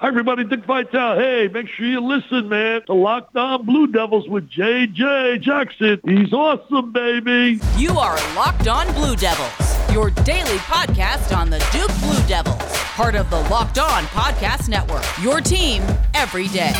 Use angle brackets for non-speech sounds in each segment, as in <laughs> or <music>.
Hi, everybody. Dick Vitale. Hey, make sure you listen, man. The Locked On Blue Devils with JJ Jackson. He's awesome, baby. You are Locked On Blue Devils, your daily podcast on the Duke Blue Devils, part of the Locked On Podcast Network. Your team every day.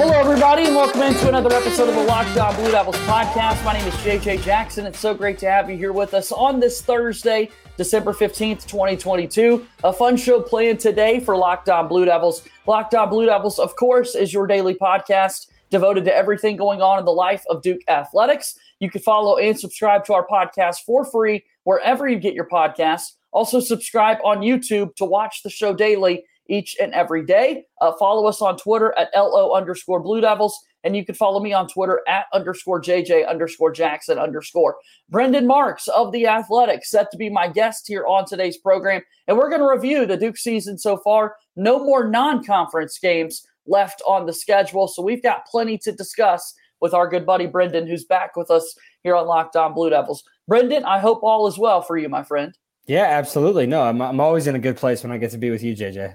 Hello, everybody, and welcome into another episode of the Locked On Blue Devils podcast. My name is JJ Jackson. It's so great to have you here with us on this Thursday. December 15th, 2022. A fun show planned today for Locked On Blue Devils. Locked On Blue Devils, of course, is your daily podcast devoted to everything going on in the life of Duke athletics. You can follow and subscribe to our podcast for free wherever you get your podcasts. Also, subscribe on YouTube to watch the show daily each and every day. Uh, follow us on Twitter at LO underscore Blue Devils. And you can follow me on Twitter at underscore JJ underscore Jackson underscore. Brendan Marks of The Athletic set to be my guest here on today's program. And we're going to review the Duke season so far. No more non conference games left on the schedule. So we've got plenty to discuss with our good buddy Brendan, who's back with us here on Locked On Blue Devils. Brendan, I hope all is well for you, my friend. Yeah, absolutely. No, I'm, I'm always in a good place when I get to be with you, JJ.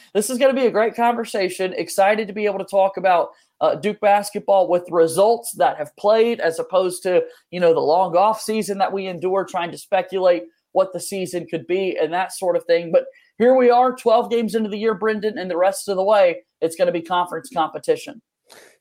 <laughs> this is going to be a great conversation. Excited to be able to talk about uh, Duke basketball with results that have played as opposed to, you know, the long off season that we endure trying to speculate what the season could be and that sort of thing. But here we are, 12 games into the year, Brendan, and the rest of the way, it's going to be conference competition.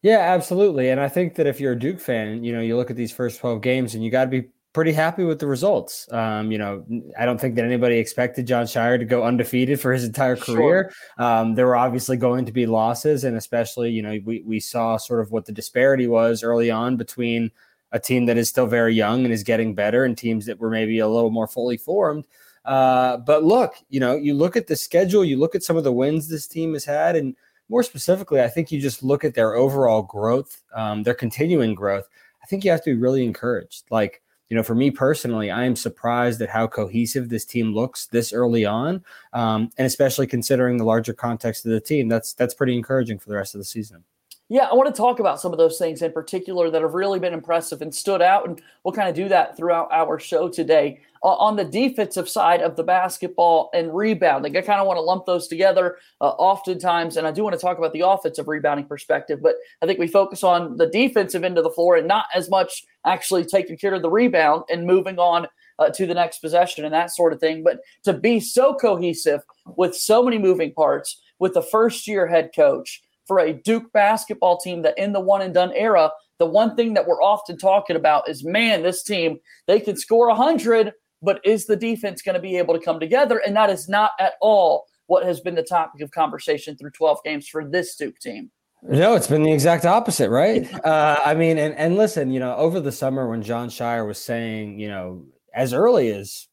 Yeah, absolutely. And I think that if you're a Duke fan, you know, you look at these first 12 games and you got to be pretty happy with the results. Um, you know, I don't think that anybody expected Jon Scheyer to go undefeated for his entire career. Sure. Um, there were obviously going to be losses, and especially, you know, we we saw sort of what the disparity was early on between a team that is still very young and is getting better, and teams that were maybe a little more fully formed. Uh, but look, you know, you look at the schedule, you look at some of the wins this team has had, and more specifically, I think you just look at their overall growth, um, their continuing growth. I think you have to be really encouraged. Like you know, for me personally, I am surprised at how cohesive this team looks this early on, um, and especially considering the larger context of the team. That's that's pretty encouraging for the rest of the season. Yeah, I want to talk about some of those things in particular that have really been impressive and stood out, and we'll kind of do that throughout our show today. Uh, on the defensive side of the basketball and rebounding, I kind of want to lump those together uh, oftentimes, and I do want to talk about the offensive rebounding perspective, but I think we focus on the defensive end of the floor and not as much actually taking care of the rebound and moving on uh, to the next possession and that sort of thing. But to be so cohesive with so many moving parts, with the first year head coach for a Duke basketball team that in the one and done era, the one thing that we're often talking about is man, this team, they can score 100, but is the defense going to be able to come together? And that is not at all what has been the topic of conversation through 12 games for this Duke team. No, it's been the exact opposite, right? uh, I mean, and and listen, you know, over the summer when Jon Scheyer was saying, you know, as early as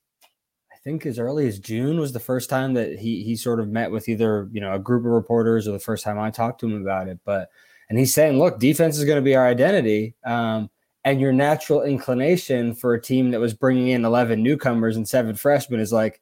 I think as early as June was the first time that he he sort of met with either you know a group of reporters or the first time I talked to him about it. But and he's saying, look, defense is going to be our identity. Um, and your natural inclination for a team that was bringing in 11 newcomers and seven freshmen is like,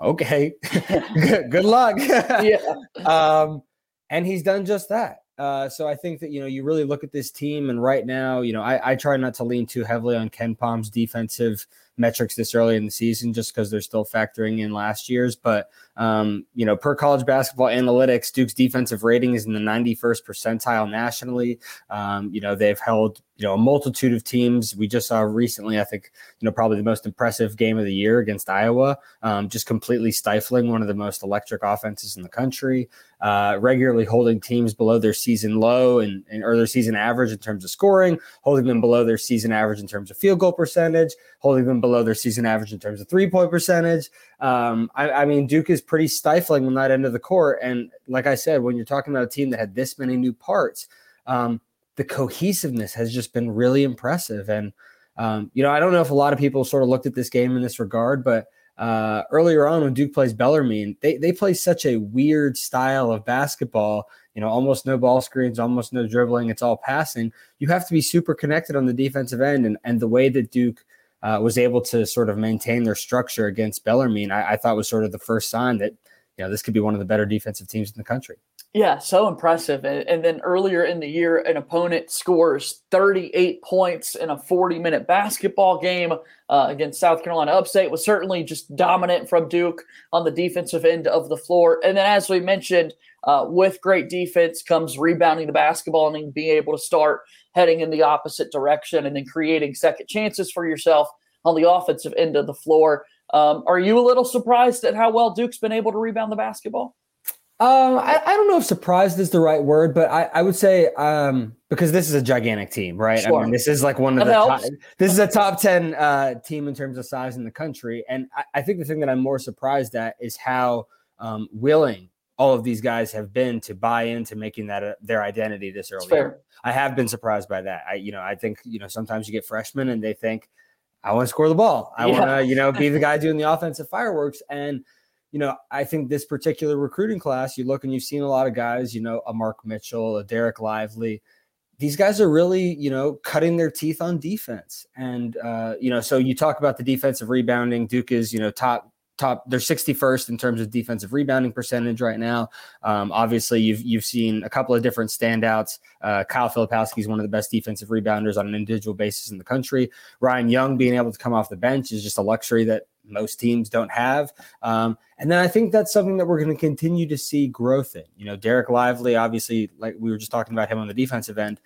okay, <laughs> good, good luck. <laughs> yeah. <laughs> Um, and he's done just that. Uh, so I think that you know you really look at this team, and right now, you know, I, I try not to lean too heavily on KenPom's defensive metrics this early in the season just because they're still factoring in last year's. But, um, you know, per college basketball analytics, Duke's defensive rating is in the 91st percentile nationally. Um, you know, they've held you know a multitude of teams. We just saw recently, I think, you know, probably the most impressive game of the year against Iowa, um, just completely stifling one of the most electric offenses in the country. Uh, regularly holding teams below their season low and, and or their season average in terms of scoring, holding them below their season average in terms of field goal percentage, holding them below their season average in terms of three point percentage. Um, I, I, mean, Duke is pretty stifling on that end of the court. And like I said, when you're talking about a team that had this many new parts, um, the cohesiveness has just been really impressive. And, um, you know, I don't know if a lot of people sort of looked at this game in this regard, but uh, earlier on when Duke plays Bellarmine, they, they play such a weird style of basketball, you know, almost no ball screens, almost no dribbling. It's all passing. You have to be super connected on the defensive end. And, and the way that Duke uh, was able to sort of maintain their structure against Bellarmine, I, I thought was sort of the first sign that you know, this could be one of the better defensive teams in the country. Yeah, so impressive. And, and, then earlier in the year, an opponent scores 38 points in a 40 minute basketball game uh, against South Carolina Upstate, was certainly just dominant from Duke on the defensive end of the floor. And then, as we mentioned, uh, with great defense comes rebounding the basketball and being able to start heading in the opposite direction and then creating second chances for yourself on the offensive end of the floor. Um, are you a little surprised at how well Duke's been able to rebound the basketball? Um, I, I, don't know if surprised is the right word, but I, I would say um, because this is a gigantic team, right? Sure. I mean, this is like one of that the top, this is a top ten uh, team in terms of size in the country, and I, I, think the thing that I'm more surprised at is how um, willing all of these guys have been to buy into making that a, their identity this early. Fair. I have been surprised by that. I, you know, I think you know sometimes you get freshmen and they think, I want to score the ball. I yeah. want to, you know, be the <laughs> guy doing the offensive fireworks and you know, I think this particular recruiting class, you look and you've seen a lot of guys, you know, a Mark Mitchell, a Dereck Lively. These guys are really, you know, cutting their teeth on defense. And, uh, you know, so you talk about the defensive rebounding. Duke is, you know, top top they're 61st in terms of defensive rebounding percentage right now um, obviously you've you've seen a couple of different standouts uh, kyle filipowski is one of the best defensive rebounders on an individual basis in the country ryan young being able to come off the bench is just a luxury that most teams don't have um, and then i think that's something that we're going to continue to see growth in you know Dereck lively obviously like we were just talking about him on the defensive end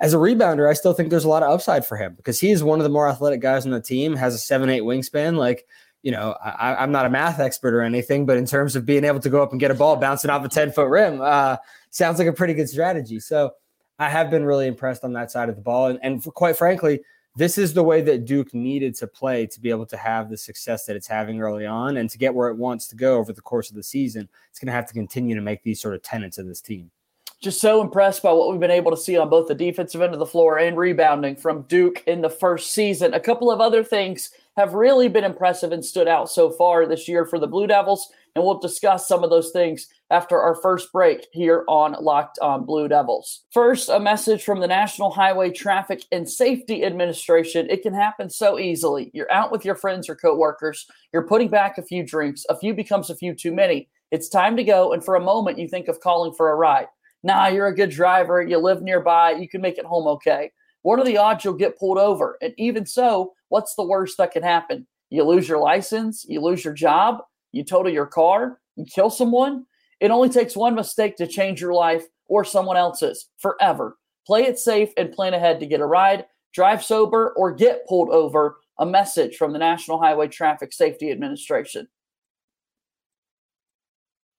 as a rebounder, I still think there's a lot of upside for him because he's one of the more athletic guys on the team, has a seven, eight wingspan. Like you know, I, am not a math expert or anything, but in terms of being able to go up and get a ball bouncing off a 10 foot rim, uh, sounds like a pretty good strategy. So I have been really impressed on that side of the ball. And, and quite frankly, this is the way that Duke needed to play to be able to have the success that it's having early on and to get where it wants to go over the course of the season. It's going to have to continue to make these sort of tenets of this team just so impressed by what we've been able to see on both the defensive end of the floor and rebounding from Duke in the first season. A couple of other things have really been impressive and stood out so far this year for the Blue Devils. And we'll discuss some of those things after our first break here on Locked on Blue Devils. First, a message from the National Highway Traffic and Safety Administration. It can happen so easily. You're out with your friends or coworkers, you're putting back a few drinks, a few becomes a few too many. It's time to go, and for a moment, you think of calling for a ride. Nah, you're a good driver, you live nearby, you can make it home okay. What are the odds you'll get pulled over? And even so, what's the worst that can happen? You lose your license, you lose your job, you total your car, you kill someone. It only takes one mistake to change your life or someone else's forever. Play it safe and plan ahead to get a ride, drive sober, or get pulled over. A message from the National Highway Traffic Safety Administration.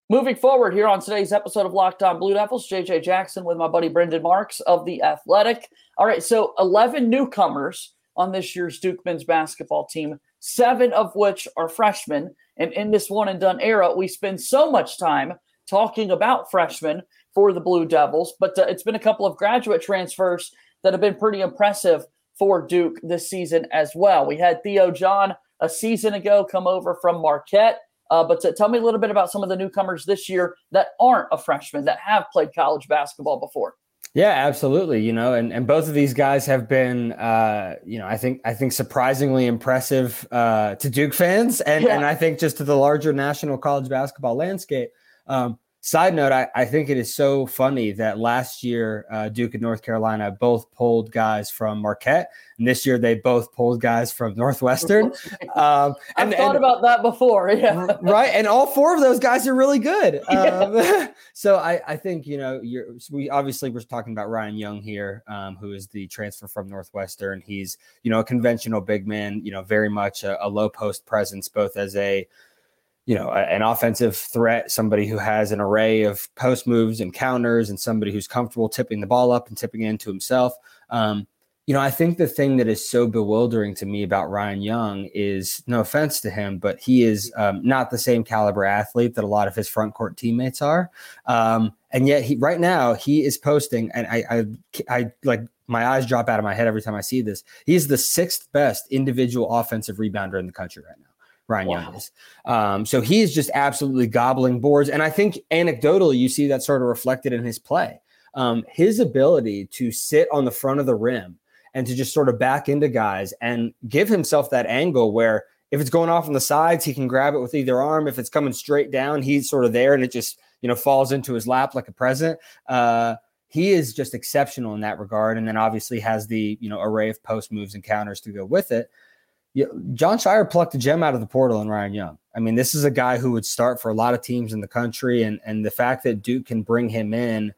Moving forward here on today's episode of Locked On Blue Devils, JJ Jackson with my buddy Brendan Marks of The Athletic. All right, so 11 newcomers on this year's Duke men's basketball team, seven of which are freshmen. And in this one and done era, we spend so much time talking about freshmen for the Blue Devils, but uh, it's been a couple of graduate transfers that have been pretty impressive for Duke this season as well. We had Theo John a season ago come over from Marquette. Uh, but to, tell me a little bit about some of the newcomers this year that aren't a freshman that have played college basketball before. Yeah, absolutely. You know, and, and both of these guys have been, uh, you know, I think I think surprisingly impressive uh, to Duke fans, and yeah. and I think just to the larger national college basketball landscape. Um, Side note, I, I think it is so funny that last year uh, Duke and North Carolina both pulled guys from Marquette, and this year they both pulled guys from Northwestern. <laughs> Um, and, I've thought and, about that before, yeah. right, and all four of those guys are really good. <laughs> Um, <laughs> so I, I think you know you're, we obviously we're talking about Ryan Young here, um, who is the transfer from Northwestern. He's you know a conventional big man, you know very much a, a low post presence, both as a you know, an offensive threat, somebody who has an array of post moves and counters, and somebody who's comfortable tipping the ball up and tipping it into himself. Um, you know, I think the thing that is so bewildering to me about Ryan Young is no offense to him, but he is um, not the same caliber athlete that a lot of his front court teammates are. Um, and yet, he right now he is posting, and I, I, I like my eyes drop out of my head every time I see this. He's the sixth best individual offensive rebounder in the country right now. Ryan wow. Is. Um, so he's just absolutely gobbling boards. And I think anecdotally, you see that sort of reflected in his play. Um, his ability to sit on the front of the rim and to just sort of back into guys and give himself that angle where if it's going off on the sides, he can grab it with either arm. If it's coming straight down, he's sort of there and it just, you know, falls into his lap like a present. Uh, he is just exceptional in that regard. And then obviously has the, you know, array of post moves and counters to go with it. Jon Scheyer plucked a gem out of the portal in Ryan Young. I mean, this is a guy who would start for a lot of teams in the country, and and the fact that Duke can bring him in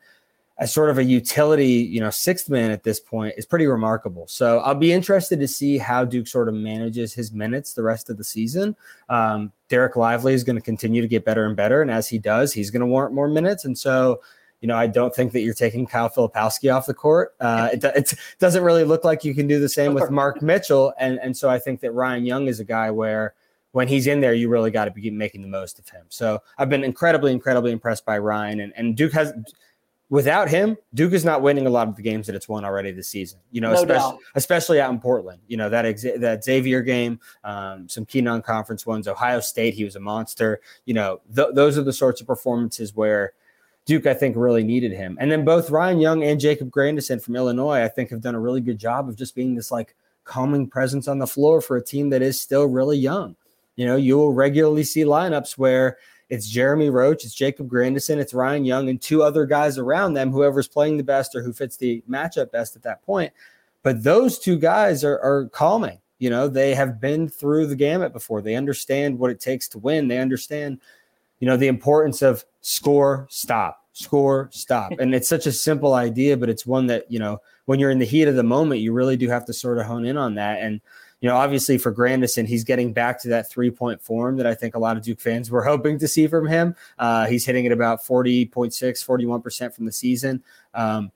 as sort of a utility, you know, sixth man at this point is pretty remarkable. So I'll be interested to see how Duke sort of manages his minutes the rest of the season. Um, Dereck Lively is going to continue to get better and better, and as he does, he's going to warrant more minutes. And so, you know, I don't think that you're taking Kyle Filipowski off the court. Uh, it, it, doesn't really look like you can do the same with Mark Mitchell, and and so I think that Ryan Young is a guy where when he's in there, you really got to be making the most of him. So I've been incredibly, incredibly impressed by Ryan, and and Duke has without him, Duke is not winning a lot of the games that it's won already this season. You know, no especially especially out in Portland. You know that ex- that Xavier game, um, some key non-conference ones. Ohio State, he was a monster. You know, th- those are the sorts of performances where Duke, I think, really needed him. And then both Ryan Young and Jacob Grandison from Illinois, I think, have done a really good job of just being this like calming presence on the floor for a team that is still really young. You know, you will regularly see lineups where it's Jeremy Roach, it's Jacob Grandison, it's Ryan Young, and two other guys around them, whoever's playing the best or who fits the matchup best at that point. But those two guys are, are calming. You know, they have been through the gamut before. They understand what it takes to win. They understand, you know, the importance of score, stop, score, stop. And it's such a simple idea, but it's one that, you know, when you're in the heat of the moment, you really do have to sort of hone in on that. And you know, obviously for Grandison, he's getting back to that three point form that I think a lot of Duke fans were <laughs> hoping to see from him. Uh, he's hitting at about 40.6, 41% from the season. Um,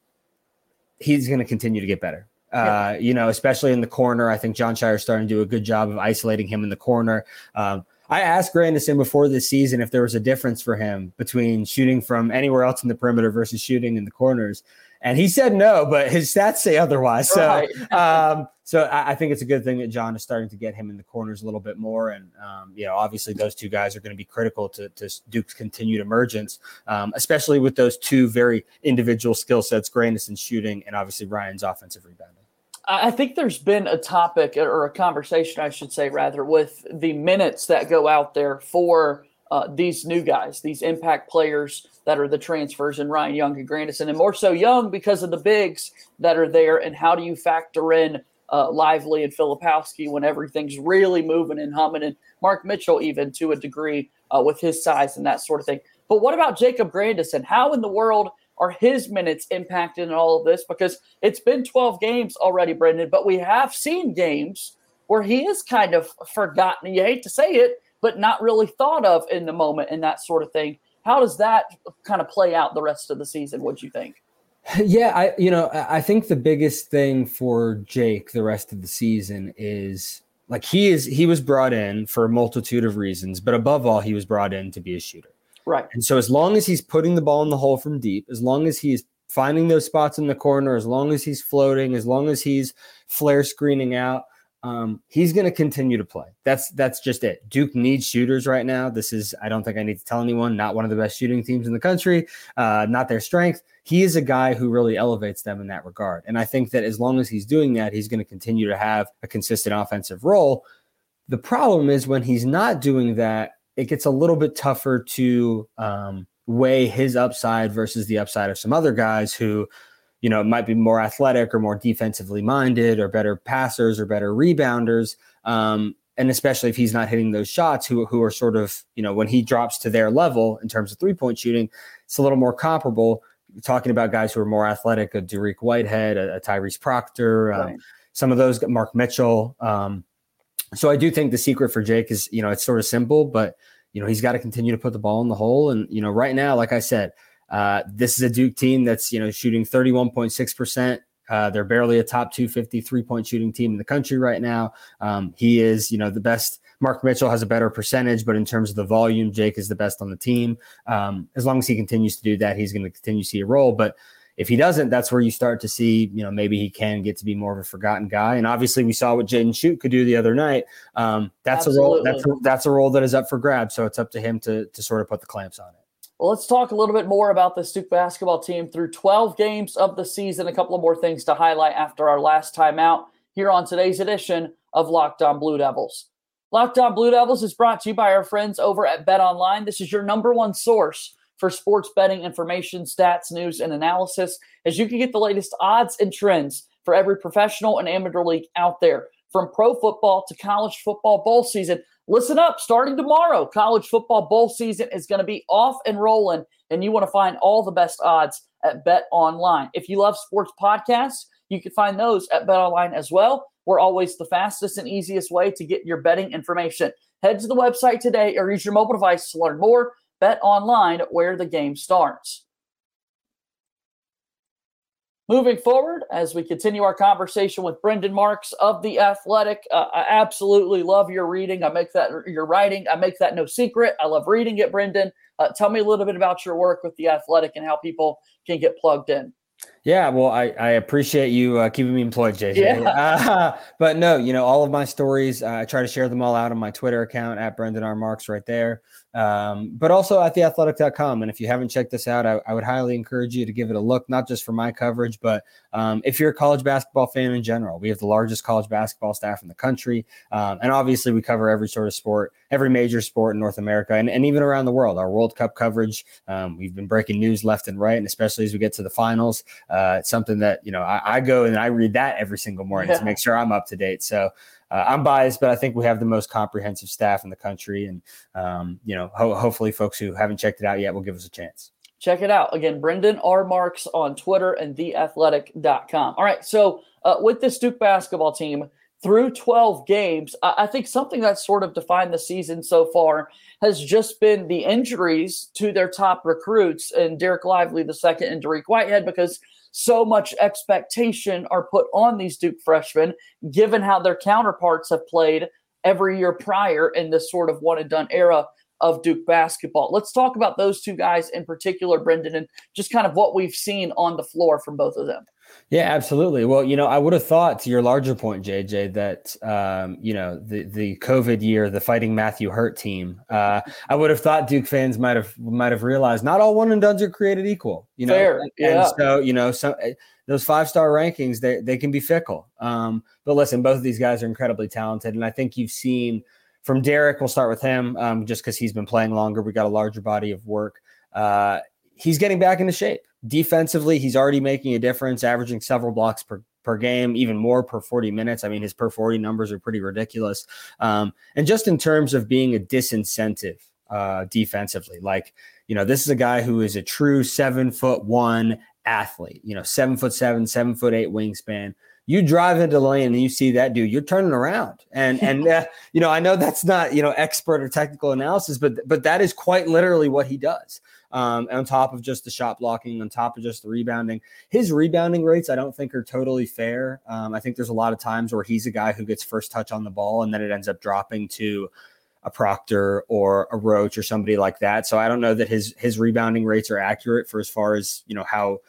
he's going to continue to get better. Uh, you know, especially in the corner. I think Jon Scheyer is starting to do a good job of isolating him in the corner. Um, I asked Grandison before this season if there was a difference for him between shooting from anywhere else in the perimeter versus shooting in the corners. And he said no, but his stats say otherwise. So, right. <laughs> um, so I, I, think it's a good thing that John is starting to get him in the corners a little bit more. And, um, you know, obviously those two guys are going to be critical to, to Duke's continued emergence, um, especially with those two very individual skill sets, Grandison shooting and obviously Ryan's offensive rebounding. I think there's been a topic or a conversation, I should say, rather, with the minutes that go out there for uh, these new guys, these impact players that are the transfers and Ryan Young and Grandison, and more so Young because of the bigs that are there. And how do you factor in uh, Lively and Filipowski when everything's really moving and humming, and Mark Mitchell even to a degree uh, with his size and that sort of thing. But what about Jacob Grandison? How in the world are his minutes impacted in all of this? Because it's been 12 games already, Brendan, but we have seen games where he is kind of forgotten. You hate to say it, but not really thought of in the moment and that sort of thing. How does that kind of play out the rest of the season? What do you think? <laughs> Yeah, I you know I think the biggest thing for Jake the rest of the season is like he is he was brought in for a multitude of reasons, but above all, he was brought in to be a shooter. Right. And so as long as he's putting the ball in the hole from deep, as long as he's finding those spots in the corner, as long as he's floating, as long as he's flare screening out, um, he's going to continue to play. That's that's just it. Duke needs shooters right now. This is I don't think I need to tell anyone. Not one of the best shooting teams in the country. Uh, not their strength. He is a guy who really elevates them in that regard. And I think that as long as he's doing that, he's going to continue to have a consistent offensive role. The problem is when he's not doing that, it gets a little bit tougher to um, weigh his upside versus the upside of some other guys who, you know, might be more athletic or more defensively minded or better passers or better rebounders. Um, and especially if he's not hitting those shots, who, who are sort of, you know, when he drops to their level in terms of three point shooting, it's a little more comparable. You're talking about guys who are more athletic, a Dariq Whitehead, a, a Tyrese Proctor, um, some of those, Mark Mitchell. Um, so I do think the secret for Jake is, you know, it's sort of simple, but you know, he's got to continue to put the ball in the hole. And, you know, right now, like I said, uh, this is a Duke team that's, you know, shooting 31.6%. Uh, they're barely a top 250 three point shooting team in the country right now. Um, he is, you know, the best. Mark Mitchell has a better percentage, but in terms of the volume, Jake is the best on the team. Um, as long as he continues to do that, he's going to continue to see a role. But if he doesn't, that's where you start to see, you know, maybe he can get to be more of a forgotten guy. And obviously, we saw what Jaden Schutt could do the other night. Um, that's Absolutely. a role. That's a, that's a role that is up for grabs. So it's up to him to to sort of put the clamps on it. Well, let's talk a little bit more about the Duke basketball team through 12 games of the season. A couple of more things to highlight after our last time out here on today's edition of Locked On Blue Devils. Locked On Blue Devils is brought to you by our friends over at BetOnline. This is your number one source for sports betting information, stats, news, and analysis, as you can get the latest odds and trends for every professional and amateur league out there. From pro football to college football bowl season, listen up. Starting tomorrow, college football bowl season is going to be off and rolling, and you want to find all the best odds at BetOnline. If you love sports podcasts, you can find those at BetOnline as well. We're always the fastest and easiest way to get your betting information. Head to the website today or use your mobile device to learn more. BetOnline where the game starts. Moving forward, as we continue our conversation with Brendan Marks of the Athletic, uh, I absolutely love your reading. I make that your writing. I make that no secret. I love reading it, Brendan. Uh, tell me a little bit about your work with the Athletic and how people can get plugged in. Yeah, well, I, I appreciate you uh, keeping me employed, JJ. Yeah. Uh, <laughs> but no, you know, all of my stories, uh, I try to share them all out on my Twitter account at Brendan R. Marks right there um, but also at theathletic.com. And if you haven't checked this out, I, I, would highly encourage you to give it a look, not just for my coverage, but um, if you're a college basketball fan in general. We have the largest college basketball staff in the country. Um, and obviously, we cover every sort of sport, every major sport in North America and, and even around the world. Our World Cup coverage, um, we've been breaking news left and right. And especially as we get to the finals, uh, it's something that, you know, I, I, go and I read that every single morning yeah. to make sure I'm up to date. So, uh, I'm biased, but I think we have the most comprehensive staff in the country. And, um, you know, ho- hopefully folks who haven't checked it out yet will give us a chance. Check it out. Again, Brendan R. Marks on Twitter and theathletic.com. All right. So, uh, with this Duke basketball team, through 12 games, I think something that's sort of defined the season so far has just been the injuries to their top recruits and Dereck Lively the second and Dariq Whitehead because so much expectation are put on these Duke freshmen, given how their counterparts have played every year prior in this sort of one and done era of Duke basketball. Let's talk about those two guys in particular, Brendan, and just kind of what we've seen on the floor from both of them. Yeah, absolutely. Well, you know, I would have thought to your larger point, JJ, that um, you know the the COVID year, the Fighting Matthew Hurt team. Uh, I would have thought Duke fans might have might have realized not all one and dones are created equal. You know, Fair. And, yeah. so you know, some eh, those five star rankings they they can be fickle. Um, but listen, both of these guys are incredibly talented, and I think you've seen from Dereck, We'll start with him, um, just because he's been playing longer. We got a larger body of work. Uh, he's getting back into shape. Defensively, he's already making a difference, averaging several blocks per per game, even more per 40 minutes. I mean, his per 40 numbers are pretty ridiculous. Um, and just in terms of being a disincentive uh, defensively, like, you know, this is a guy who is a true seven foot one athlete, you know, seven foot seven, seven foot eight wingspan. You drive into lane and you see that dude, you're turning around. And, and, <laughs> uh, you know, I know that's not, you know, expert or technical analysis, but, but that is quite literally what he does um, on top of just the shot blocking, on top of just the rebounding. His rebounding rates, I don't think, are totally fair. Um, I think there's a lot of times where he's a guy who gets first touch on the ball and then it ends up dropping to a Proctor or a Roach or somebody like that. So I don't know that his his rebounding rates are accurate for as far as you know how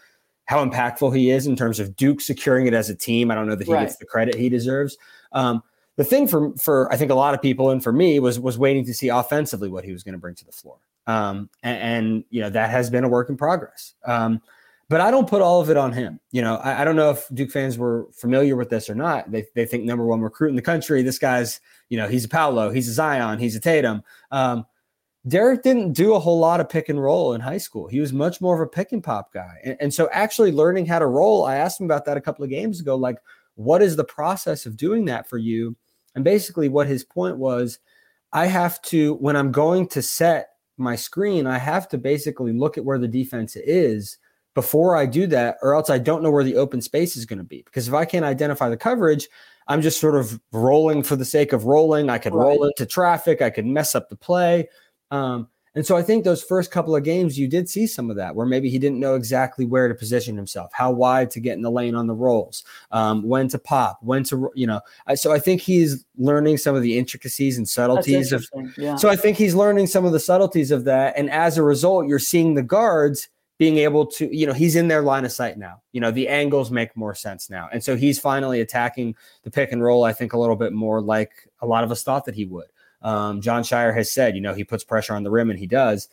how impactful he is in terms of Duke securing it as a team. I don't know that he right. gets the credit he deserves. Um, the thing for for I think a lot of people and for me was was waiting to see offensively what he was going to bring to the floor. Um, and, and, you know, that has been a work in progress. Um, but I don't put all of it on him. You know, I, I, don't know if Duke fans were familiar with this or not. They, they think number one recruit in the country. This guy's, you know, he's a Paolo, he's a Zion, he's a Tatum. Um, Dereck didn't do a whole lot of pick and roll in high school. He was much more of a pick and pop guy. And, and so actually learning how to roll, I asked him about that a couple of games ago. Like, what is the process of doing that for you? And basically, what his point was, I have to, when I'm going to set my screen, I have to basically look at where the defense is before I do that, or else I don't know where the open space is going to be. Because if I can't identify the coverage, I'm just sort of rolling for the sake of rolling. I could right. roll into traffic, I could mess up the play. Um, and so I think those first couple of games, you did see some of that where maybe he didn't know exactly where to position himself, how wide to get in the lane on the rolls, um, when to pop, when to, you know. So I think he's learning some of the intricacies and subtleties of. Yeah. So I think he's learning some of the subtleties of that. And as a result, you're seeing the guards being able to, you know, he's in their line of sight now. You know, the angles make more sense now. And so he's finally attacking the pick and roll, I think, a little bit more like a lot of us thought that he would. Um, Jon Scheyer has said, you know, he puts pressure on the rim and he does.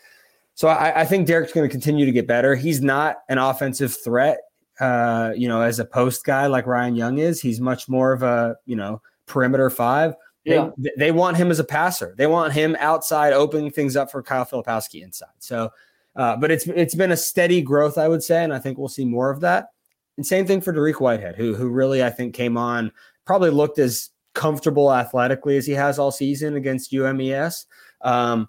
So I, I think Dereck's going to continue to get better. He's not an offensive threat, uh, you know, as a post guy like Ryan Young is. He's much more of a, you know, perimeter five. Yeah. They, they want him as a passer. They want him outside, opening things up for Kyle Filipowski inside. So, uh, but it's it's been a steady growth, I would say, and I think we'll see more of that. And same thing for Dariq Whitehead, who who really I think came on, probably looked as comfortable athletically as he has all season against UMES. Um,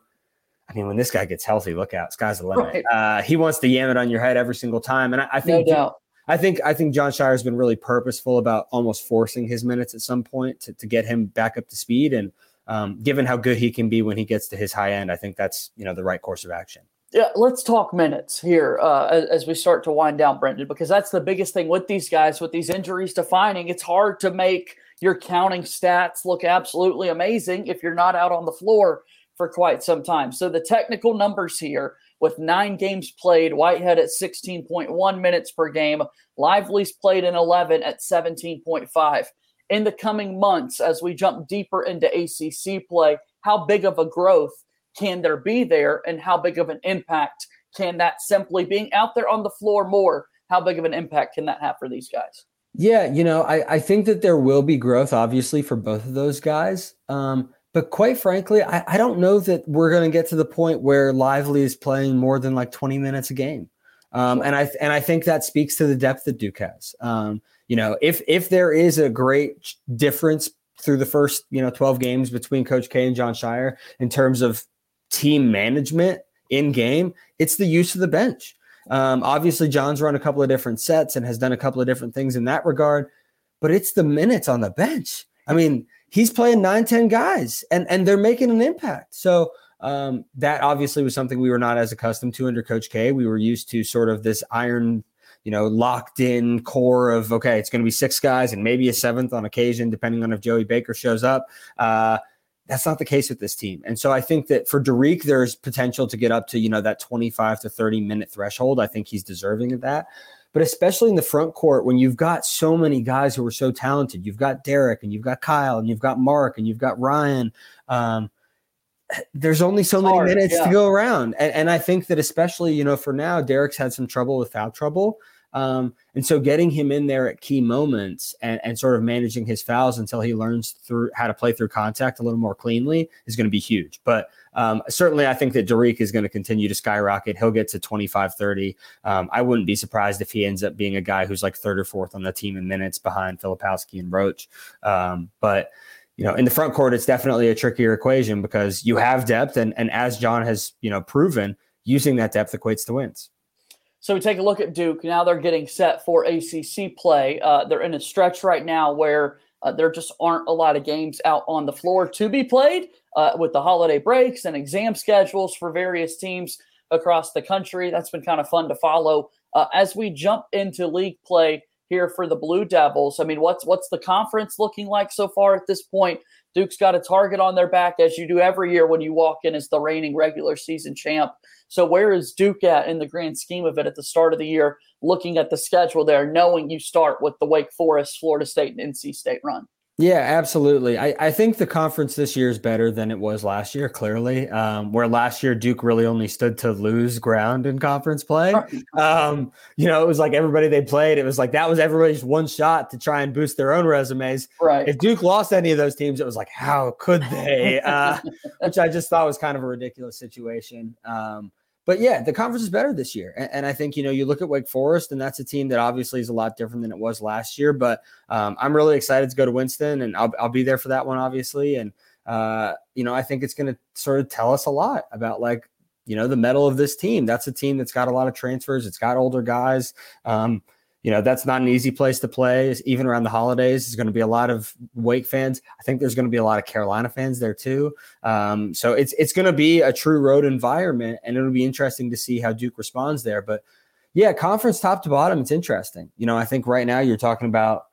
I mean, when this guy gets healthy, look out, sky's the limit. Right. Uh, he wants to yam it on your head every single time, and I, I think no. I think I think Jon Scheyer has been really purposeful about almost forcing his minutes at some point to, to get him back up to speed. And um, given how good he can be when he gets to his high end, I think that's you know the right course of action. Yeah, let's talk minutes here uh, as, as, we start to wind down, Brendan, because that's the biggest thing with these guys, with these injuries defining. It's hard to make your counting stats look absolutely amazing if you're not out on the floor for quite some time. So the technical numbers here with nine games played, Whitehead at 16.1 minutes per game, Lively's played in 11 at 17.5. In the coming months, as we jump deeper into ACC play, how big of a growth can there be there, and how big of an impact can that simply being out there on the floor more? How big of an impact can that have for these guys? Yeah, you know, I, I think that there will be growth, obviously, for both of those guys. Um, but quite frankly, I, I don't know that we're going to get to the point where Lively is playing more than like 20 minutes a game. Um, and I and I think that speaks to the depth that Duke has. Um, you know, if if there is a great difference through the first you know 12 games between Coach K and Jon Scheyer in terms of team management in game, it's the use of the bench. Um, obviously, John's run a couple of different sets and has done a couple of different things in that regard, but it's the minutes on the bench. I mean, he's playing nine, 10 guys and, and they're making an impact. So um, that obviously was something we were not as accustomed to under Coach K. We were used to sort of this iron, you know, locked in core of, okay, it's going to be six guys and maybe a seventh on occasion, depending on if Joey Baker shows up. Uh, that's not the case with this team. And so I think that for Dariq, there's potential to get up to, you know, that 25 to 30 minute threshold. I think he's deserving of that but especially in the front court when you've got so many guys who are so talented. You've got Dereck and you've got Kyle and you've got Mark and you've got Ryan. Um, there's only so many minutes yeah. to go around. And, and, I think that especially, you know, for now, Dereck's had some trouble with foul trouble. Um, and so getting him in there at key moments and, and sort of managing his fouls until he learns through how to play through contact a little more cleanly is going to be huge. But um, certainly, I think that Dariq is going to continue to skyrocket. He'll get to 25 30. Um, I wouldn't be surprised if he ends up being a guy who's like third or fourth on the team in minutes behind Filipowski and Roach. Um, but you know, in the front court, it's definitely a trickier equation because you have depth, and and as John has you know proven, using that depth equates to wins. So we take a look at Duke. Now they're getting set for ACC play. Uh, they're in a stretch right now where uh, there just aren't a lot of games out on the floor to be played uh, with the holiday breaks and exam schedules for various teams across the country. That's been kind of fun to follow. Uh, as we jump into league play here for the Blue Devils, I mean, what's what's the conference looking like so far at this point? Duke's got a target on their back, as you do every year when you walk in as the reigning regular season champ. So, where is Duke at in the grand scheme of it at the start of the year, looking at the schedule there, knowing you start with the Wake Forest, Florida State, and NC State run? Yeah, absolutely. I, I think the conference this year is better than it was last year, clearly. Um, where last year Duke really only stood to lose ground in conference play. Um, you know, it was like everybody they played, it was like that was everybody's one shot to try and boost their own resumes. Right. If Duke lost any of those teams, it was like, how could they? <laughs> Uh, which I just thought was kind of a ridiculous situation. Um, but yeah, the conference is better this year. And, and, I think, you know, you look at Wake Forest, and that's a team that obviously is a lot different than it was last year. But um, I'm really excited to go to Winston, and I'll, I'll be there for that one, obviously. And, uh, you know, I think it's going to sort of tell us a lot about like, you know, the mettle of this team. That's a team that's got a lot of transfers, it's got older guys. Um, you know that's not an easy place to play. Even around the holidays there's going to be a lot of wake fans. I think there's going to be a lot of carolina fans there too. Um, so it's it's going to be a true road environment and it'll be interesting to see how duke responds there. But yeah conference top to bottom it's interesting. You know i think right now you're talking about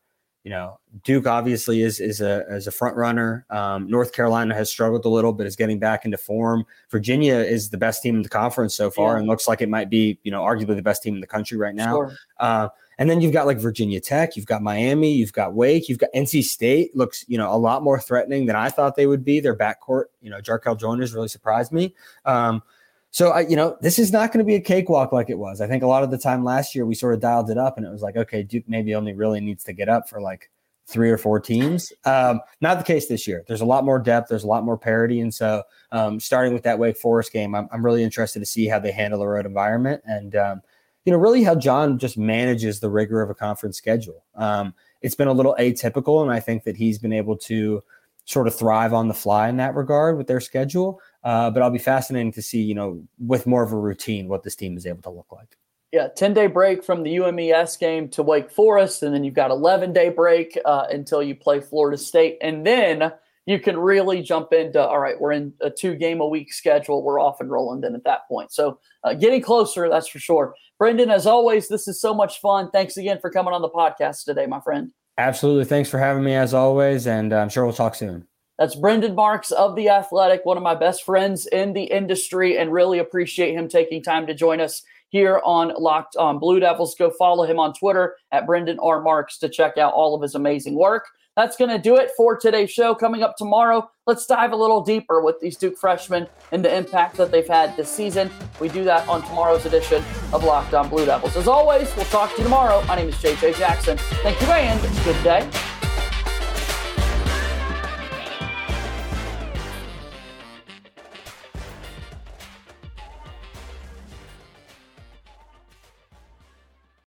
you know duke obviously is is a as a front runner. Um, north carolina has struggled a little but is getting back into form. Virginia is the best team in the conference so far yeah. and looks like it might be you know arguably the best team in the country right now. Sure. uh, and then you've got like Virginia Tech, you've got Miami, you've got Wake, you've got NC State looks, you know, a lot more threatening than I thought they would be. Their backcourt, you know, Jarkel Joiners really surprised me. Um, so I, you know, this is not going to be a cakewalk like it was. I think a lot of the time last year we sort of dialed it up and it was like, okay, Duke maybe only really needs to get up for like three or four teams. Um, not the case this year. There's a lot more depth. There's a lot more parity, and so um, starting with that Wake Forest game, I'm, I'm really interested to see how they handle the road environment and um, you know really how John just manages the rigor of a conference schedule. Um, it's been a little atypical, and I think that he's been able to sort of thrive on the fly in that regard with their schedule. Uh, but I'll be fascinating to see, you know, with more of a routine, what this team is able to look like yeah, 10 day break from the UMES game to Wake Forest. And then you've got 11 day break uh, until you play Florida State. And then you can really jump into all right, we're in a two game a week schedule. We're off and rolling then at that point. So uh, getting closer, that's for sure. Brendan, as always, this is so much fun. Thanks again for coming on the podcast today, my friend. Absolutely. Thanks for having me as always. And uh, I'm sure we'll talk soon. That's Brendan Marks of The Athletic, one of my best friends in the industry, and really appreciate him taking time to join us here on Locked on Blue Devils. Go follow him on Twitter at Brendan R. Marks to check out all of his amazing work. That's going to do it for today's show. Coming up tomorrow, let's dive a little deeper with these Duke freshmen and the impact that they've had this season. We do that on tomorrow's edition of Locked on Blue Devils. As always, we'll talk to you tomorrow. My name is JJ Jackson. Thank you and good day.